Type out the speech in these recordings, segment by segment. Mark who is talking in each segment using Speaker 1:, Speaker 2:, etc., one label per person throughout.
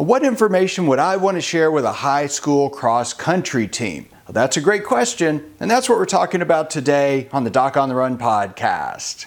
Speaker 1: What information would I want to share with a high school cross country team? Well, that's a great question, and that's what we're talking about today on the Doc on the Run podcast.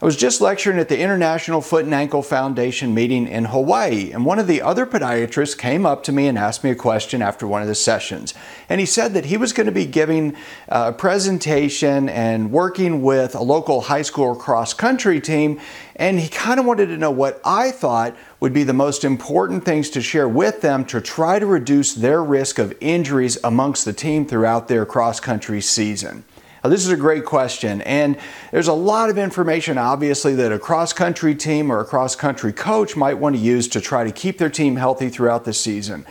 Speaker 1: I was just lecturing at the International Foot and Ankle Foundation meeting in Hawaii, and one of the other podiatrists came up to me and asked me a question after one of the sessions. And he said that he was going to be giving uh, a presentation and working with a local high school cross country team, and he kind of wanted to know what I thought would be the most important things to share with them to try to reduce their risk of injuries amongst the team throughout their cross country season. This is a great question, and there's a lot of information, obviously, that a cross country team or a cross country coach might want to use to try to keep their team healthy throughout the season.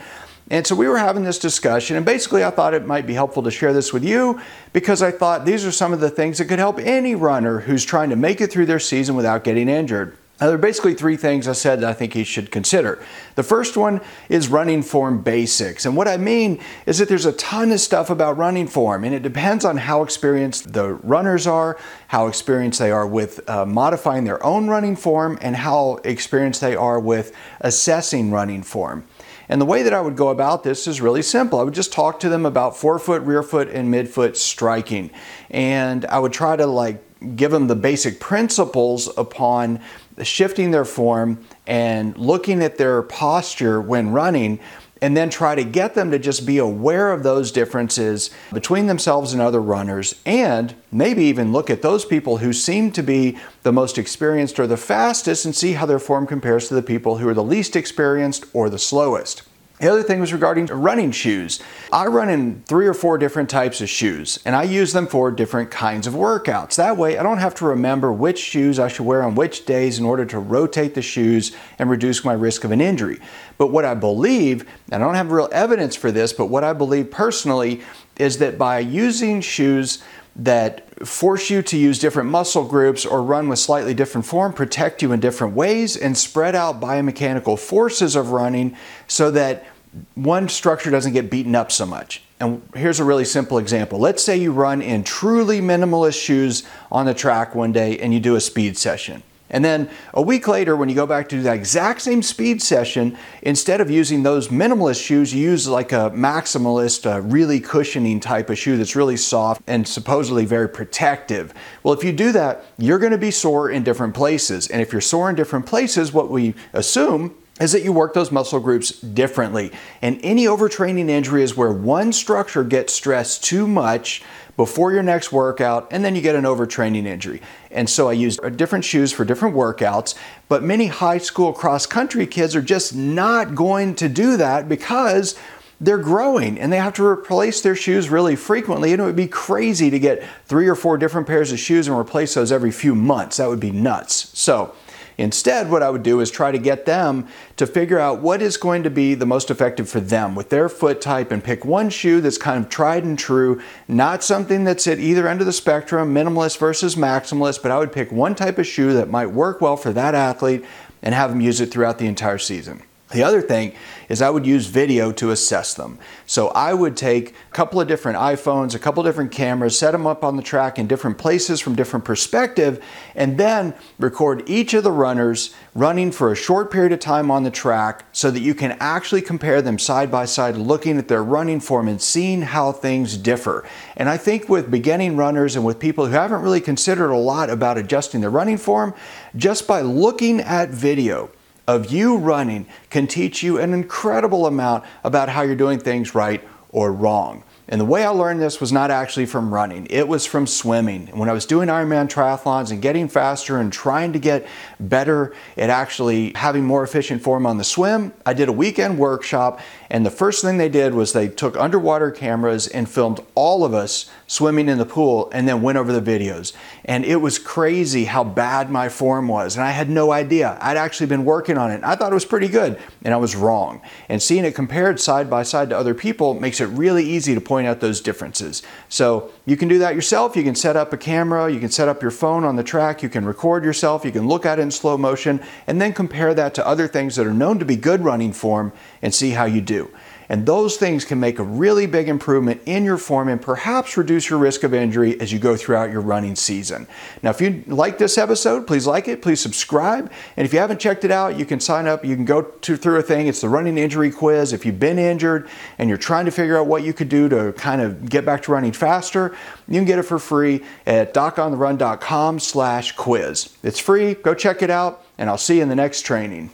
Speaker 1: And so we were having this discussion, and basically, I thought it might be helpful to share this with you because I thought these are some of the things that could help any runner who's trying to make it through their season without getting injured. Now, there are basically three things I said that I think you should consider. The first one is running form basics. And what I mean is that there's a ton of stuff about running form, and it depends on how experienced the runners are, how experienced they are with uh, modifying their own running form, and how experienced they are with assessing running form. And the way that I would go about this is really simple. I would just talk to them about forefoot, rear foot, and midfoot striking. And I would try to like give them the basic principles upon shifting their form and looking at their posture when running and then try to get them to just be aware of those differences between themselves and other runners, and maybe even look at those people who seem to be the most experienced or the fastest and see how their form compares to the people who are the least experienced or the slowest. The other thing was regarding running shoes. I run in three or four different types of shoes, and I use them for different kinds of workouts. That way, I don't have to remember which shoes I should wear on which days in order to rotate the shoes and reduce my risk of an injury. But what I believe, and I don't have real evidence for this, but what I believe personally is that by using shoes that force you to use different muscle groups or run with slightly different form, protect you in different ways, and spread out biomechanical forces of running so that one structure doesn't get beaten up so much. And here's a really simple example. Let's say you run in truly minimalist shoes on the track one day and you do a speed session. And then a week later, when you go back to that exact same speed session, instead of using those minimalist shoes, you use like a maximalist, a really cushioning type of shoe that's really soft and supposedly very protective. Well, if you do that, you're going to be sore in different places. And if you're sore in different places, what we assume is that you work those muscle groups differently. And any overtraining injury is where one structure gets stressed too much before your next workout, and then you get an overtraining injury. And so I use different shoes for different workouts, but many high school cross country kids are just not going to do that because they're growing and they have to replace their shoes really frequently. And it would be crazy to get three or four different pairs of shoes and replace those every few months. That would be nuts. So, Instead, what I would do is try to get them to figure out what is going to be the most effective for them with their foot type and pick one shoe that's kind of tried and true, not something that's at either end of the spectrum, minimalist versus maximalist, but I would pick one type of shoe that might work well for that athlete and have them use it throughout the entire season. The other thing is I would use video to assess them. So I would take a couple of different iPhones, a couple of different cameras, set them up on the track in different places from different perspective, and then record each of the runners running for a short period of time on the track so that you can actually compare them side by side, looking at their running form and seeing how things differ. And I think with beginning runners and with people who haven't really considered a lot about adjusting their running form, just by looking at video, of you running can teach you an incredible amount about how you're doing things right or wrong. And the way I learned this was not actually from running, it was from swimming. When I was doing Ironman triathlons and getting faster and trying to get better at actually having more efficient form on the swim, I did a weekend workshop. And the first thing they did was they took underwater cameras and filmed all of us swimming in the pool and then went over the videos. And it was crazy how bad my form was. And I had no idea. I'd actually been working on it. I thought it was pretty good, and I was wrong. And seeing it compared side by side to other people makes it really easy to point out those differences. So you can do that yourself. You can set up a camera, you can set up your phone on the track, you can record yourself, you can look at it in slow motion, and then compare that to other things that are known to be good running form and see how you do. And those things can make a really big improvement in your form and perhaps reduce your risk of injury as you go throughout your running season. Now, if you like this episode, please like it, please subscribe. And if you haven't checked it out, you can sign up. You can go to, through a thing. It's the running injury quiz. If you've been injured and you're trying to figure out what you could do to kind of get back to running faster, you can get it for free at docontherun.com slash quiz. It's free. Go check it out, and I'll see you in the next training.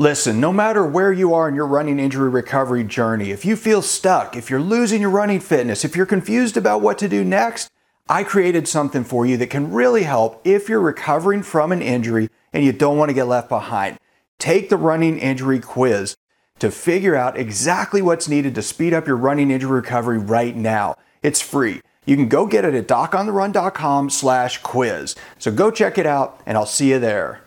Speaker 1: Listen, no matter where you are in your running injury recovery journey, if you feel stuck, if you're losing your running fitness, if you're confused about what to do next, I created something for you that can really help if you're recovering from an injury and you don't want to get left behind. Take the running injury quiz to figure out exactly what's needed to speed up your running injury recovery right now. It's free. You can go get it at docontherun.com slash quiz. So go check it out and I'll see you there.